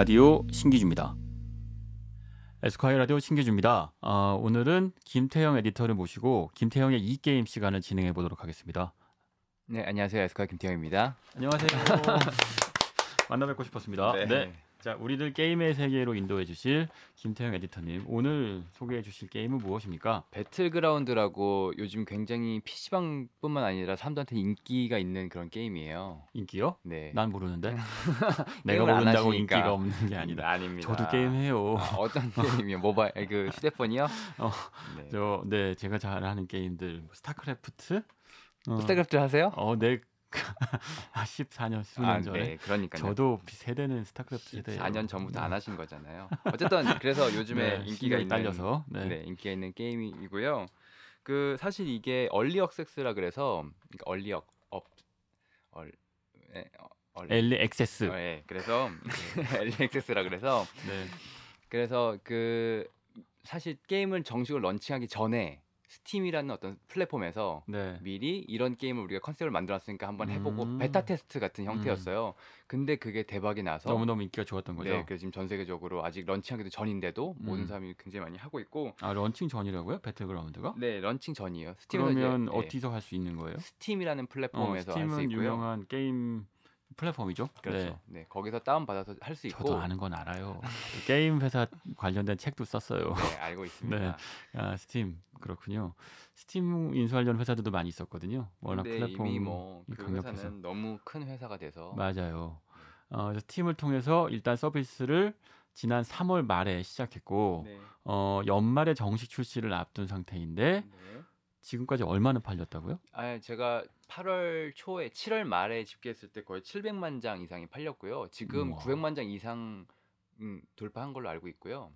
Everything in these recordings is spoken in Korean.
라디오 신기주입니다. 에스콰이어 라디오 신기주입니다. 어, 오늘은 김태영 에디터를 모시고 김태영의 it 게임 시간을 진행해 보도록 하겠습니다. 네, 안녕하세요. 에스콰이어 김태영입니다. 안녕하세요. 만나 뵙고 싶었습니다. 네. 자, 우리들 게임의 세계로 인도해 주실 김태영 에디터님. 오늘 소개해 주실 게임은 무엇입니까? 배틀그라운드라고 요즘 굉장히 PC방뿐만 아니라 사람들한테 인기가 있는 그런 게임이에요. 인기요? 네. 난 모르는데. 내가 모른다고. 인기가 없는 게 아니다. 아닙니다. 저도 게임해요. 아, 어떤 게임이요? 모바일 그 휴대폰이요? 어, 네. 저, 네, 제가 잘하는 게임들 뭐 스타크래프트. 어, 스타크래프트 하세요? 어, 네. 14년, 수년 아, 전에. 네, 그러니까요. 저도 세대는 스타크래프트 세대예요. 4년 전부터 안 하신 거잖아요. 어쨌든 그래서 요즘에 네, 인기가 있는 딸려서. 네. 네. 인기가 있는 게임이고요. 그 사실 이게 early access라 그래서 그러니까 early 억 업, 얼, 네, 어, early early access. 어, 예. 그래서 early access라 그래서 네. 그래서 그 사실 게임을 정식으로 런칭하기 전에 스팀이라는 어떤 플랫폼에서 네. 미리 이런 게임을 우리가 컨셉을 만들었으니까 한번 해보고 음. 베타 테스트 같은 형태였어요. 근데 그게 대박이 나서 너무 너무 인기가 좋았던 거죠. 네, 그래서 지금 전 세계적으로 아직 런칭하기도 전인데도 모든 음. 사람이 굉장히 많이 하고 있고 아, 런칭 전이라고요? 배틀그라운드가? 네, 런칭 전이에요. 스팀에서 그러면 이제, 네, 어디서 할 수 있는 거예요? 스팀이라는 어, 플랫폼에서 할수 스팀은 있고요. 유명한 게임 플랫폼이죠. 그렇죠. 네. 네. 거기서 다운 받아서 할 수 있고 저도 아는 건 알아요. 게임 회사 관련된 책도 썼어요. 네, 알고 있습니다. 네. 아, 스팀 그렇군요. 스팀 인수하려는 회사들도 많이 있었거든요. 워낙 근데 플랫폼이 이미 뭐그 강력해서. 회사는 너무 큰 회사가 돼서 맞아요. 어, 그래서 스팀을 통해서 일단 서비스를 지난 3월 말에 시작했고 네. 어, 연말에 정식 출시를 앞둔 상태인데 네. 지금까지 얼마나 팔렸다고요? 아, 제가 8월 초에 7월 말에 집계했을 때 거의 700만 장 이상이 팔렸고요. 지금 우와. 900만 장 이상 음, 돌파한 걸로 알고 있고요.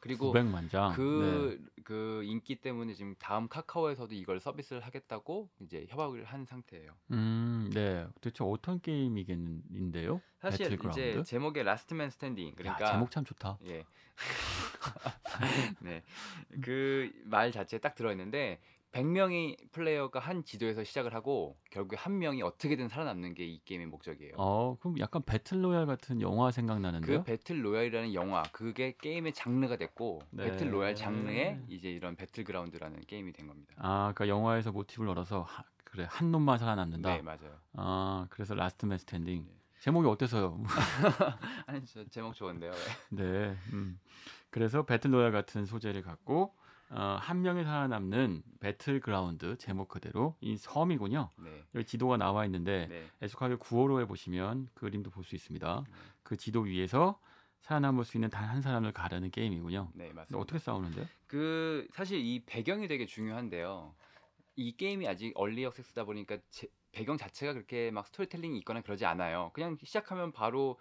그리고 900만 장. 그, 그 인기 때문에 지금 다음 카카오에서도 이걸 서비스를 하겠다고 이제 협약을 한 상태예요. 네. 음, 네. 도대체 어떤 게임이겠는데요? 사실 배틀그라운드? 이제 제목에 last man standing 그러니까 야, 제목 참 좋다. 예. 네. 그 말 자체에 딱 들어 있는데 100명의 플레이어가 한 지도에서 시작을 하고 결국에 한 명이 어떻게든 살아남는 게 이 게임의 목적이에요. 어, 그럼 약간 배틀로얄 같은 영화 생각나는데요? 그 배틀 로얄이라는 영화 그게 게임의 장르가 됐고 네. 배틀 로얄 장르에 이제 이런 배틀그라운드라는 게임이 된 겁니다. 아, 그러니까 영화에서 모티브를 얻어서 하, 그래 한 놈만 살아남는다. 네 맞아요. 아, 그래서 last man standing. 네. 제목이 어때서요? 아니 저 제목 좋은데요. 네. 음. 그래서 배틀로얄 같은 소재를 갖고 어, 한 명이 살아남는 배틀그라운드 제목 그대로 이 섬이군요. 네. 여기 지도가 나와 있는데 네. 에스콰이어 9호로에 보시면 그림도 볼 수 있습니다. 네. 그 지도 위에서 살아남을 수 있는 단 한 사람을 가르는 게임이군요. 네 맞습니다. 어떻게 싸우는데요? 그 사실 이 배경이 되게 중요한데요. 이 게임이 아직 early access다 보니까 제- 배경 자체가 그렇게 막 스토리텔링이 있거나 그러지 않아요. 그냥 시작하면 바로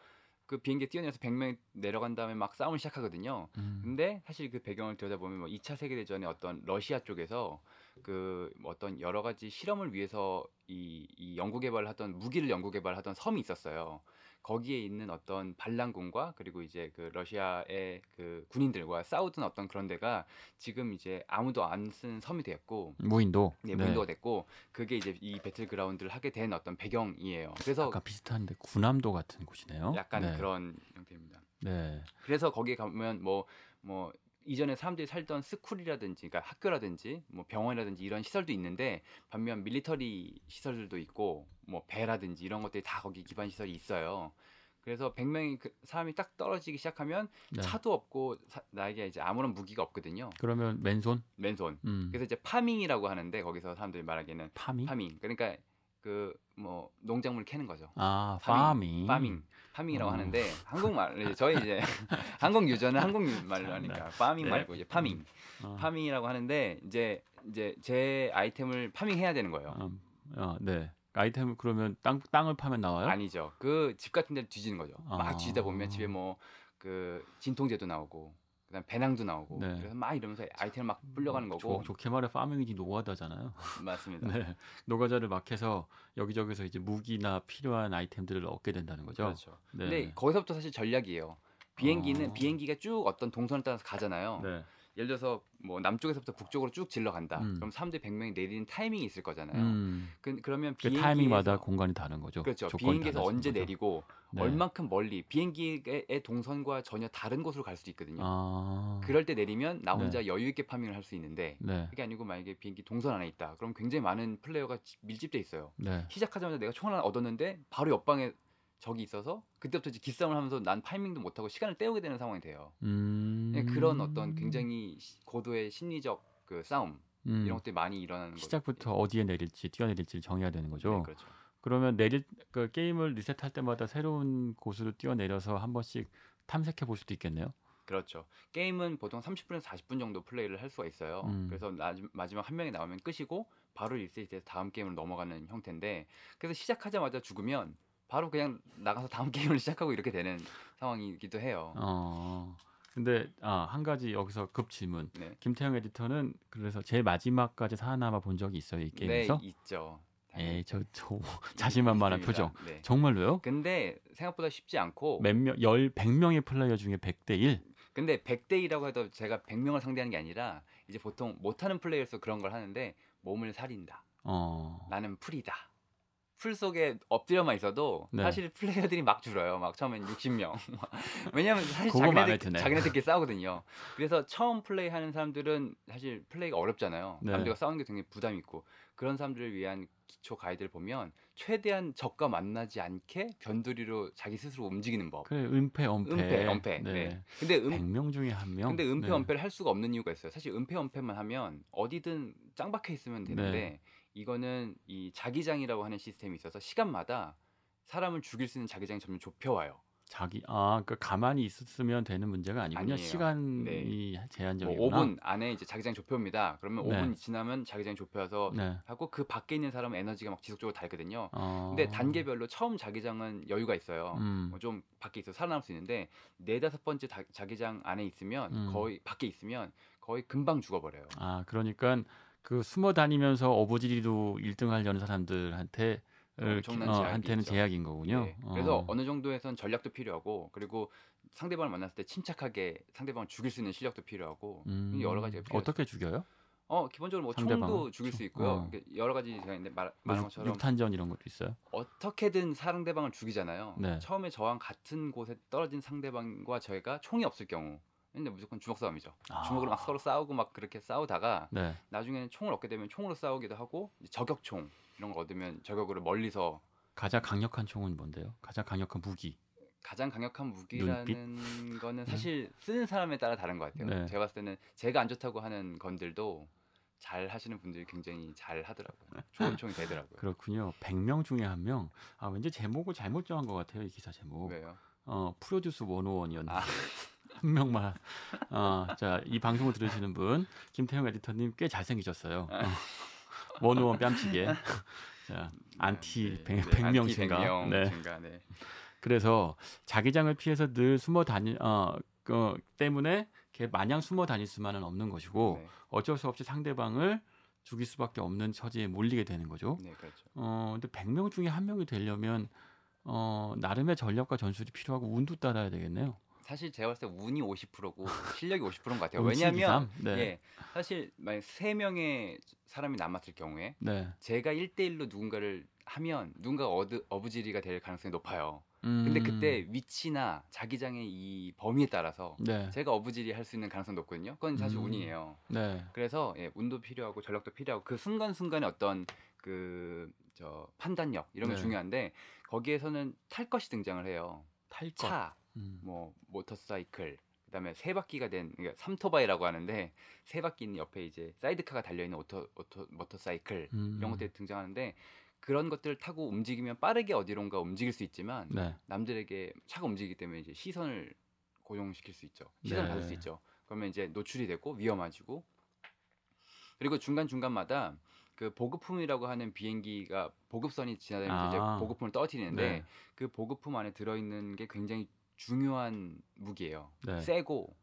그 비행기 뛰어내려서 100명 내려간 다음에 막 싸움을 시작하거든요. 음. 근데 사실 그 배경을 들여다보면 뭐 2차 세계 대전의 어떤 러시아 쪽에서 그뭐 어떤 여러 가지 실험을 위해서 이, 이 연구 개발을 하던 무기를 연구 개발하던 섬이 있었어요. 거기에 있는 어떤 반란군과 그리고 이제 그 러시아의 그 군인들과 싸우던 어떤 그런 데가 지금 이제 아무도 안 쓴 섬이 되었고 무인도. 네, 무인도가 됐고 그게 이제 이 배틀그라운드를 하게 된 어떤 배경이에요. 그래서 아까 비슷한데 군함도 같은 곳이네요. 약간 네. 그런 형태입니다. 네. 그래서 거기에 가면 뭐뭐 이전에 사람들이 살던 school이라든지 그러니까 학교라든지 뭐 병원이라든지 이런 시설도 있는데 반면 military 시설들도 있고 뭐 배라든지 이런 것들이 다 거기 기반 시설이 있어요. 그래서 100명이 그 사람이 딱 떨어지기 시작하면 네. 차도 없고 사- 나에게 이제 아무런 무기가 없거든요. 그러면 맨손? 맨손. 음. 그래서 이제 farming이라고 하는데 거기서 사람들이 말하기에는 farming? farming. 그러니까 그 뭐 농작물 캐는 거죠. 아, farming. farming. farming. farming이라고 어. 하는데 한국말 이제 저희 이제 한국 유저는 한국 말로 하니까 farming 네. 말고 이제 farming. 어. farming이라고 하는데 이제 이제 제 아이템을 farming해야 되는 거예요. 음, 어, 네. 아이템 그러면 땅 땅을 파면 나와요? 아니죠. 그 집 같은 데를 뒤지는 거죠. 아. 막 뒤지다 보면 집에 뭐 그 진통제도 나오고 그다음 배낭도 나오고 네. 그래서 막 이러면서 아이템을 막 불려가는 거고 좋- 좋게 말해 파밍이지 노가다잖아요. 맞습니다. 네. 노가자를 막 해서 여기저기서 이제 무기나 필요한 아이템들을 얻게 된다는 거죠. 그렇죠. 네. 근데 거기서부터 사실 전략이에요. 비행기는 어. 비행기가 쭉 어떤 동선을 따라서 가잖아요. 네. 예를 들어서 뭐 남쪽에서부터 북쪽으로 쭉 질러 간다. 음. 그럼 사람들이 100명이 내리는 타이밍이 있을 거잖아요. 음. 그, 그러면 그 타이밍마다 공간이 다른 거죠. 그렇죠. 비행기에서 언제 거죠. 내리고 네. 얼만큼 멀리 비행기의 동선과 전혀 다른 곳으로 갈 수도 있거든요. 아. 그럴 때 내리면 나 네. 혼자 여유 있게 파밍을 할 수 있는데 네. 그게 아니고 만약에 비행기 동선 안에 있다. 그럼 굉장히 많은 플레이어가 지- 밀집돼 있어요. 네. 시작하자마자 내가 총 하나 얻었는데 바로 옆방에 적이 있어서 그때부터 이제 기싸움을 하면서 난 파이밍도 못하고 시간을 때우게 되는 상황이 돼요. 음. 예, 그런 어떤 굉장히 시- 고도의 심리적 그 싸움 음. 이런 것들이 많이 일어나는 거죠. 시작부터 어디에 내릴지 뛰어내릴지를 정해야 되는 거죠. 네, 그렇죠. 그러면 내릴 그 게임을 리셋할 때마다 새로운 곳으로 뛰어내려서 한 번씩 탐색해 볼 수도 있겠네요. 그렇죠. 게임은 보통 30분에서 40분 정도 플레이를 할 수가 있어요. 음. 그래서 나, 마지막 한 명이 나오면 끝이고 바로 리셋돼서 다음 게임으로 넘어가는 형태인데 그래서 시작하자마자 죽으면 바로 그냥 나가서 다음 게임을 시작하고 이렇게 되는 상황이기도 해요. 어. 근데 아, 한 가지 여기서 급 질문. 네. 김태형 에디터는 그래서 제일 마지막까지 살아남아 본 적이 있어요, 이 게임에서? 네, 있죠. 에이, 저, 저 자신만만한. 표정. 네. 정말로요? 근데 생각보다 쉽지 않고 몇 명, 열, 100명의 플레이어 중에 100대 1? 근데 100대 1이라고 해도 제가 100명을 상대하는 게 아니라 이제 보통 못하는 플레이어에서 그런 걸 하는데 몸을 살린다. 어. 나는 풀이다. 풀 속에 엎드려만 있어도 네. 사실 플레이어들이 막 줄어요. 막 처음엔 60명. 왜냐면 사실 자기네들. 자기네들끼리 싸우거든요. 그래서 처음 플레이하는 사람들은 사실 플레이가 어렵잖아요. 네. 남들과 싸우는 게 굉장히 부담 있고 그런 사람들을 위한 기초 가이드를 보면 최대한 적과 만나지 않게 변두리로 자기 스스로 움직이는 법. 그래, 은폐, 엄폐. 은폐, 은폐. 네. 네. 근데 은, 100명 중에 한 명? 근데 은폐 네. 은폐를 할 수가 없는 이유가 있어요. 사실 은폐 은폐만 하면 어디든 짱박혀 있으면 되는데 네. 이거는 이 자기장이라고 하는 시스템이 있어서 시간마다 사람을 죽일 수 있는 자기장이 점점 좁혀와요. 자기 아, 그 가만히 있었으면 되는 문제가 아니군요. 아니에요. 시간이 뭐 제한적이구나. 5분 안에 이제 자기장이 좁혀옵니다. 그러면 네. 5분 지나면 자기장이 좁혀서 네. 하고 그 밖에 있는 사람은 에너지가 막 지속적으로 달거든요. 어. 근데 단계별로 처음 자기장은 여유가 있어요. 음. 뭐좀 밖에 있어 살아남을 수 있는데 네 다섯 번째 자, 자기장 안에 있으면 음. 거의 밖에 있으면 거의 금방 죽어버려요. 아, 그러니까 그 숨어 다니면서 어부지리로 1등 하려는 사람들한테 엄청난 어, 제약이 한테는. 제약인 거군요. 네. 그래서 어. 어느 정도에선 전략도 필요하고 그리고 상대방을 만났을 때 침착하게 상대방을 죽일 수 있는 실력도 필요하고 음, 여러 가지가 필요해요. 어떻게 죽여요? 어 기본적으로 뭐 상대방을? 총도 죽일 수 총. 있고요. 어. 이렇게 여러 가지 제가 있는데 말, 뭐 말한 육- 것처럼 육탄전 이런 것도 있어요? 어떻게든 상대방을 죽이잖아요. 네. 처음에 저랑 같은 곳에 떨어진 상대방과 저희가 총이 없을 경우 근데 무조건 주먹 싸움이죠. 아. 주먹으로 막 서로 싸우고 막 그렇게 싸우다가 네. 나중에는 총을 얻게 되면 총으로 싸우기도 하고 저격총 이런 거 얻으면 저격으로 멀리서 가장 강력한 총은 뭔데요? 가장 강력한 무기. 가장 강력한 무기라는 거는 사실 쓰는 사람에 따라 다른 것 같아요. 네. 제가 봤을 때는 제가 안 좋다고 하는 건들도 잘 하시는 분들이 굉장히 잘 하더라고요. 좋은 총이 되더라고요. 그렇군요. 100명 중에 한 명. 아, 왠지 제목을 잘못 정한 것 같아요. 이 기사 제목. 왜요? 어, 프로듀스 101이었는데. 아. 한 명만. 어, 자, 이 방송을 들으시는 분, 김태영 에디터님 꽤 잘생기셨어요. 어. one o one 뺨치게. 자, 안티 네, 100, 명 안티 증가. 100명 네. 증가. 네. 그래서 자기장을 피해서 늘 숨어 다니 어, 그 때문에 걔 마냥 숨어 다닐 수만은 없는 것이고 네. 어쩔 수 없이 상대방을 죽일 수밖에 없는 처지에 몰리게 되는 거죠. 네, 그렇죠. 어, 근데 100명 중에 한 명이 되려면 어, 나름의 전략과 전술이 필요하고 운도 따라야 되겠네요. 사실 제가 봤을 때 운이 50%고 실력이 50%인 것 같아요. 왜냐하면? 네. 예, 사실 만약 세 명의 사람이 남았을 경우에 네. 제가 1대1로 누군가를 하면 누군가가 어드, 어부지리가 될 가능성이 높아요. 음, 근데 그때 위치나 자기장의 이 범위에 따라서 네. 제가 어부지리 할 수 있는 가능성이 높거든요. 그건 사실 음. 운이에요. 네. 그래서 예, 운도 필요하고 전략도 필요하고 그 순간순간의 어떤 그 저 판단력 이런 게 네. 중요한데 거기에서는 탈 것이 등장을 해요. 탈 것. 차, 음. 뭐 모터사이클, 그다음에 세 바퀴가 된 그러니까 삼토바이라고 하는데 세 바퀴 있는 옆에 이제 사이드카가 달려 있는 오토 오토 모터사이클 음. 이런 것들이 등장하는데 그런 것들을 타고 움직이면 빠르게 어디론가 움직일 수 있지만 네. 남들에게 차가 움직이기 때문에 이제 시선을 고정시킬 수 있죠. 시선을 네. 받을 수 있죠. 그러면 이제 노출이 되고 위험해지고 그리고 중간 중간마다 그 보급품이라고 하는 비행기가 보급선이 지나다니면서 아. 이제 보급품을 떨어뜨리는데 네. 그 보급품 안에 들어있는 게 굉장히 중요한 무기예요. 네. 세고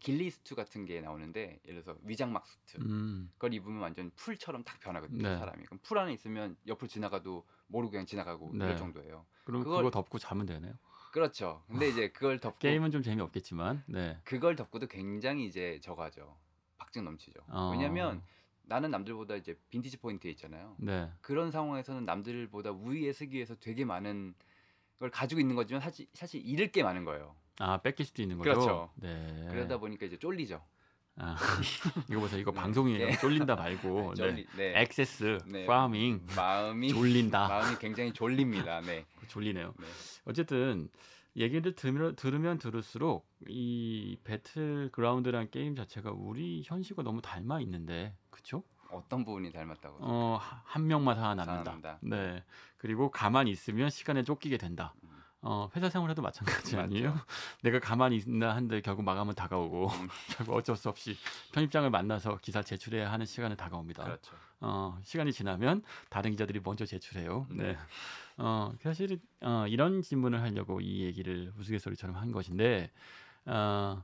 길리스트 같은 게 나오는데 예를 들어서 위장막 수트 음. 그걸 입으면 완전 풀처럼 딱 변하거든요 네. 사람이 그럼 풀 안에 있으면 옆으로 지나가도 모르고 그냥 지나가고 네. 이럴 정도예요 그럼 그걸- 그거 덮고 자면 되네요. 그렇죠. 근데 이제 그걸 덮고 게임은 좀 재미없겠지만, 네. 그걸 덮고도 굉장히 이제 저거죠. 박진 넘치죠. 어. 왜냐면 나는 남들보다 이제 vantage point에 있잖아요. 네. 그런 상황에서는 남들보다 우위에 서기 위해서 되게 많은 걸 가지고 있는 거지만 사실 사실 잃을 게 많은 거예요. 아 뺏길 수도 있는 거죠. 그렇죠. 네. 그러다 보니까 이제 쫄리죠. 아, 이거 보세요. 이거 네. 방송이에요. 네. 쫄린다 말고. 네. 쫄리, 네. 액세스, 네. farming, 마음이 졸린다. 마음이 굉장히 졸립니다. 네. 졸리네요. 네. 어쨌든 얘기를 들으면, 들으면 들을수록 이 배틀 그라운드라는 게임 자체가 우리 현실과 너무 닮아 있는데, 그렇죠? 어떤 부분이 닮았다고? 어, 하- 한 명만 살아남는다. 네. 그리고 가만히 있으면 시간에 쫓기게 된다. 음. 어, 회사 생활에도 마찬가지. 아니에요? 내가 가만히 있나 한데 결국 마감은 다가오고 음. 결국 어쩔 수 없이 편집장을 만나서 기사 제출해야 하는 시간은 다가옵니다. 그렇죠. 어, 시간이 지나면 다른 기자들이 먼저 제출해요. 네. 네. 어, 사실 어, 이런 질문을 하려고 이 얘기를 우스갯소리처럼 한 것인데 어,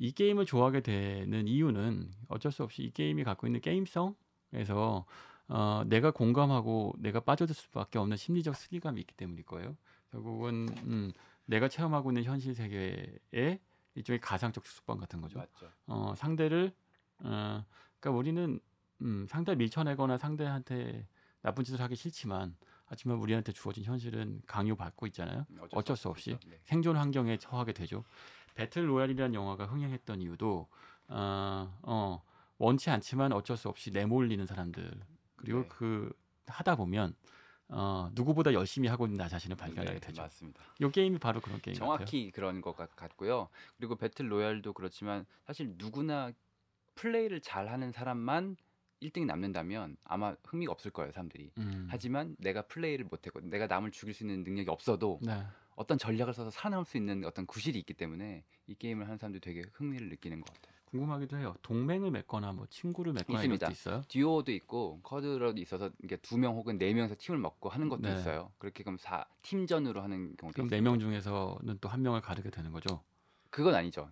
이 게임을 좋아하게 되는 이유는 어쩔 수 없이 이 게임이 갖고 있는 게임성에서 어, 내가 공감하고 내가 빠져들 수밖에 없는 심리적 스릴감이 있기 때문일 거예요. 결국은 음, 내가 체험하고 있는 현실 세계의 일종의 가상적 수습방 같은 거죠. 맞죠. 어, 상대를 어, 그러니까 우리는 음, 상대를 밀쳐내거나 상대한테 나쁜 짓을 하기 싫지만 하지만 우리한테 주어진 현실은 강요받고 있잖아요. 어쩔 수 없이. 네. 생존 환경에 처하게 되죠. 배틀 로얄이라는 영화가 흥행했던 이유도 어, 어, 원치 않지만 어쩔 수 없이 내몰리는 사람들 그리고 네. 그 하다 보면 어, 누구보다 열심히 하고 있는 나 자신을 발견하게 네, 되죠. 맞습니다. 이 게임이 바로 그런 게임 같아요. 정확히 그런 것 같- 같고요. 그리고 배틀 로얄도 그렇지만 사실 누구나 플레이를 잘하는 사람만 1등이 남는다면 아마 흥미가 없을 거예요, 사람들이. 음. 하지만 내가 플레이를 못했고 내가 남을 죽일 수 있는 능력이 없어도 네. 어떤 전략을 써서 살아남을 수 있는 어떤 구실이 있기 때문에 이 게임을 하는 사람들이 되게 흥미를 느끼는 것 같아요. 궁금하기도 해요. 동맹을 맺거나 뭐 친구를 맺거나 있습니다. 이런 것도 있어요? 듀오도 있고 쿼드로도 있어서 이게 두 명 혹은 네 명에서 팀을 먹고 하는 것도 네. 있어요. 그렇게 그럼 사 팀전으로 하는 경우도 그럼. 네 명 중에서는 또 한 명을 가르게 되는 거죠. 그건 아니죠.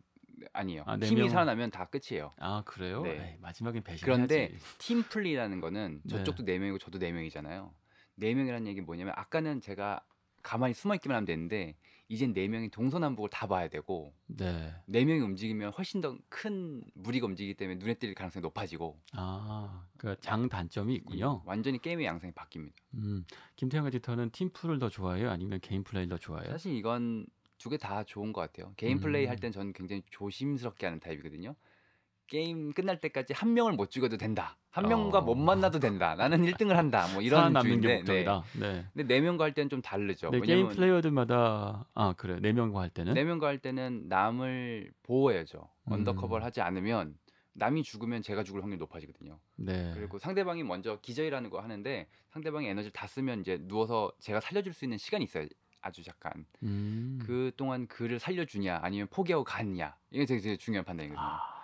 아니에요. 아, 네 팀이 명. 살아나면 다 끝이에요. 아 그래요? 네. 에이, 마지막엔 배신해야지. 그런데 팀 플레이라는 거는 네. 저쪽도 네 명이고 저도 네 명이잖아요. 네 명이라는 얘기 뭐냐면 아까는 제가 가만히 숨어 있기만 하면 되는데 이젠 네 명이 동서남북을 다 봐야 되고 네. 네 명이 움직이면 훨씬 더 큰 무리가 움직이기 때문에 눈에 띌 가능성이 높아지고 아, 그 장단점이 이- 있군요. 완전히 게임의 양상이 바뀝니다. 음, 김태영 에디터는 팀플을 더 좋아해요? 아니면 개인 플레이를 더 좋아해요? 사실 이건 두 개 다 좋은 것 같아요. 개인 플레이 음. 할땐 저는 굉장히 조심스럽게 하는 타입이거든요. 게임 끝날 때까지 한 명을 못 죽여도 된다. 한 명과 어. 못 만나도 된다. 나는 1등을 한다. 뭐 이런 주의인데, 네. 네. 근데 네 명과 할 때는 좀 다르죠. 네, 게임 플레이어들마다 아 그래 네 명과 할 때는 네 명과 할 때는 남을 보호해야죠. 음. undercover를 하지 않으면 남이 죽으면 제가 죽을 확률이 높아지거든요. 네. 그리고 상대방이 먼저 기저이라는 거 하는데 상대방이 에너지를 다 쓰면 이제 누워서 제가 살려줄 수 있는 시간이 있어요. 아주 잠깐. 음. 그 동안 그를 살려주냐 아니면 포기하고 갔냐 이게 되게, 되게 중요한 판단이거든요. 아,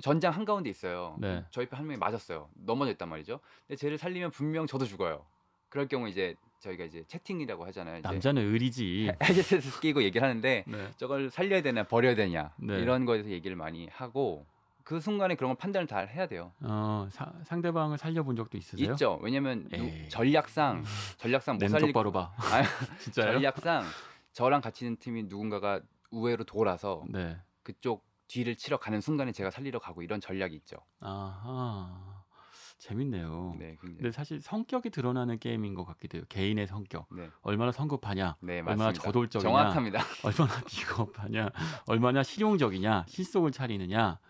전장 한 가운데 있어요. 네. 저희 편 한 명이 맞았어요. 넘어져 있단 말이죠. 근데 쟤를 살리면 분명 저도 죽어요. 그럴 경우 이제 저희가 이제 채팅이라고 하잖아요. 남자는 의리지. 헤드셋을 끼고 얘기를 하는데 네. 저걸 살려야 되나 버려야 되냐 네. 이런 거에 대해서 얘기를 많이 하고 그 순간에 그런 걸 판단을 다 해야 돼요. 어, 사, 상대방을 살려본 적도 있으세요? 있죠. 왜냐면 에이. 전략상 전략상 못냄 살릴 똑바로 봐. 아니, 진짜요? 전략상 저랑 같이 있는 팀이 누군가가 우회로 돌아서 네. 그쪽 뒤를 치러 가는 순간에 제가 살리러 가고 이런 전략이 있죠. 아하. 재밌네요. 네, 굉장히. 근데 사실 성격이 드러나는 게임인 것 같기도 해요. 개인의 성격. 네, 얼마나 성급하냐, 네 얼마나. 저돌적이냐, 정확합니다. 얼마나 비겁하냐, 얼마나 실용적이냐, 실속을 차리느냐.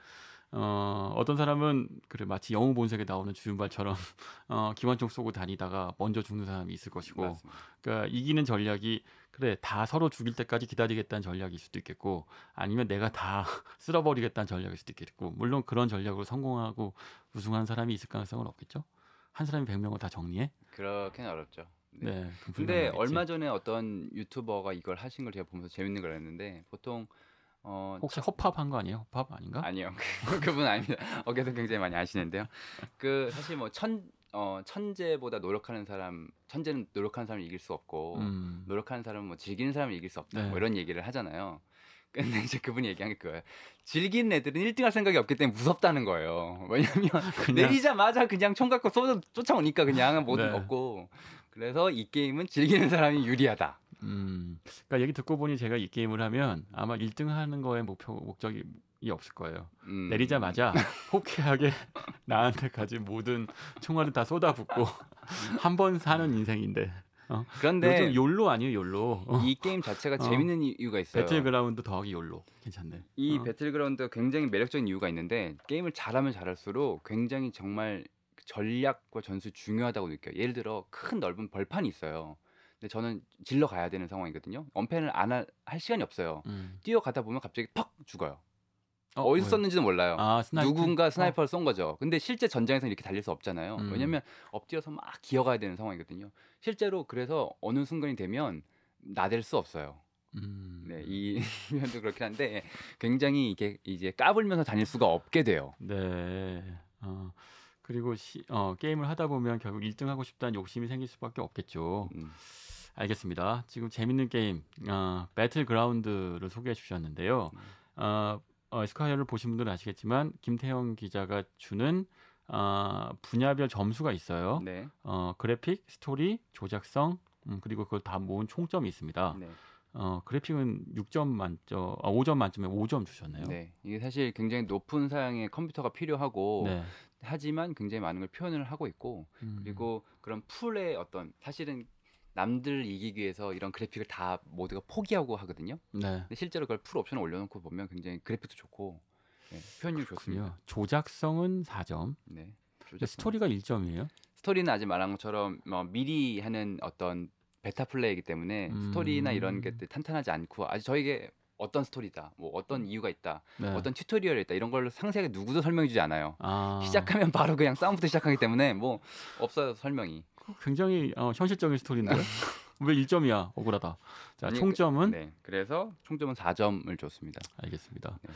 어, 어떤 사람은 그래 마치 영웅 본색에 나오는 주윤발처럼 어, 기관총 쏘고 다니다가 먼저 죽는 사람이 있을 것이고, 맞습니다. 그러니까 이기는 전략이 그래 다 서로 죽일 때까지 기다리겠다는 전략일 수도 있겠고, 아니면 내가 다 쓸어버리겠다는 전략일 수도 있겠고, 물론 그런 전략으로 성공하고 우승한 사람이 있을 가능성은 없겠죠. 한 사람이 100명을 다 정리해? 그렇게는 어렵죠. 네. 네. 근데. 얼마 전에 어떤 유튜버가 이걸 하신 걸 제가 보면서 재밌는 걸 했는데 보통 어 혹시 허팝한 거 아니에요? 허팝 아닌가? 아니요 그분 아닙니다. 어깨도 굉장히 많이 아시는데요. 그 사실 뭐 천 어, 천재보다 노력하는 사람 천재는 노력하는 사람을 이길 수 없고 음. 노력하는 사람은 뭐 즐기는 사람을 이길 수 없다 네. 뭐 이런 얘기를 하잖아요. 근데 이제 그분이 얘기한 게 그거예요. 즐기는 애들은 1등 할 생각이 없기 때문에 무섭다는 거예요. 왜냐면 그냥 내리자마자 그냥 총 갖고 쏘 쫓아오니까 그냥 뭐든 네. 없고 그래서 이 게임은 즐기는 사람이 유리하다. 음, 그러니까 얘기 듣고 보니 제가 이 게임을 하면 아마 1등 하는 거에 목표 목적이 없을 거예요. 음. 내리자마자 호쾌하게 나한테 가진 모든 총알을 다 쏟아붓고 한 번 사는 인생인데. 그런데 요즘 YOLO 아니에요, YOLO. 어. 이 게임 자체가 어. 재밌는 이- 이유가 있어요. 배틀그라운드 더하기 YOLO. 괜찮네. 이 어. 배틀그라운드가 굉장히 매력적인 이유가 있는데 게임을 잘하면 잘할수록 굉장히 정말 전략과 전술 중요하다고 느껴요. 예를 들어 큰 넓은 벌판이 있어요. 근데 저는 질러 가야 되는 상황이거든요. 언펜을 안할 시간이 없어요. 음. 뛰어가다 보면 갑자기 퍽 죽어요. 어, 어디서 쐈는지는 몰라요. 아, sniper. 누군가 sniper를 쏜 거죠. 근데 실제 전장에서 이렇게 달릴 수 없잖아요. 음. 왜냐면 엎드려서 막 기어가야 되는 상황이거든요. 실제로 그래서 어느 순간이 되면 나댈 수 없어요. 음. 네, 이 표현도 그렇긴 한데 굉장히 이게 이제 까불면서 다닐 수가 없게 돼요. 네. 어. 그리고 시, 어, 게임을 하다 보면 결국 1등 하고 싶다는 욕심이 생길 수밖에 없겠죠. 음, 알겠습니다. 지금 재밌는 게임 어, 배틀그라운드를 소개해 주셨는데요. 음. 어, 어, 에스콰이어를 보신 분들은 아시겠지만 김태영 기자가 주는 어, 분야별 점수가 있어요. 네, 어, 그래픽, 스토리, 조작성 음, 그리고 그걸 다 모은 총점이 있습니다. 네, 어, 그래픽은 6점 만점, 아, 5점 만점에 5점 주셨네요. 네. 이게 사실 굉장히 높은 사양의 컴퓨터가 필요하고 네. 하지만 굉장히 많은 걸 표현을 하고 있고 음, 그리고 그런 풀의 어떤 사실은 남들 이기기 위해서 이런 그래픽을 다 모두가 포기하고 하거든요. 네. 근데 실제로 그걸 풀 옵션을 올려놓고 보면 굉장히 그래픽도 좋고 네, 표현력 좋습니다. 조작성은 4점. 네. 근데 스토리가 1점이에요. 스토리는 아직 말한 것처럼 뭐 미리 하는 어떤 beta play이기 때문에 음. 스토리나 이런 게 탄탄하지 않고 아직 저에게 어떤 스토리다, 뭐 어떤 이유가 있다, 네. 어떤 tutorial이 있다 이런 걸 상세하게 누구도 설명해주지 않아요. 아, 시작하면 바로 그냥 싸움부터 시작하기 때문에 뭐 없어요 설명이. 굉장히 어, 현실적인 스토리인데 왜 1점이야? 억울하다. 자, 아니, 총점은 네, 그래서 총점은 4점을 줬습니다. 알겠습니다. 네.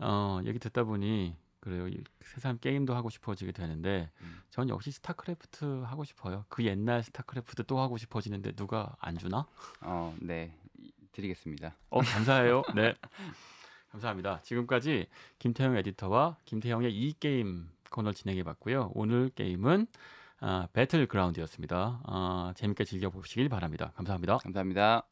어, 얘기 듣다 보니 그래요. 이 세상 게임도 하고 싶어지게 되는데 음. 전 역시 스타크래프트 하고 싶어요. 그 옛날 스타크래프트 또 하고 싶어지는데 누가 안 주나? 어, 네, 이- 드리겠습니다. 어, 감사해요. 네. 감사합니다. 지금까지 김태영 에디터와 김태영의 잇게임 코너 진행해 봤고요. 오늘 게임은 아, 배틀그라운드였습니다. 아, 재밌게 즐겨 보시길 바랍니다. 감사합니다. 감사합니다.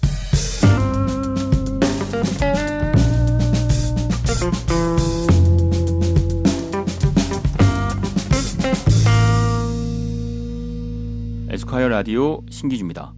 에스콰이어 라디오 신기주입니다.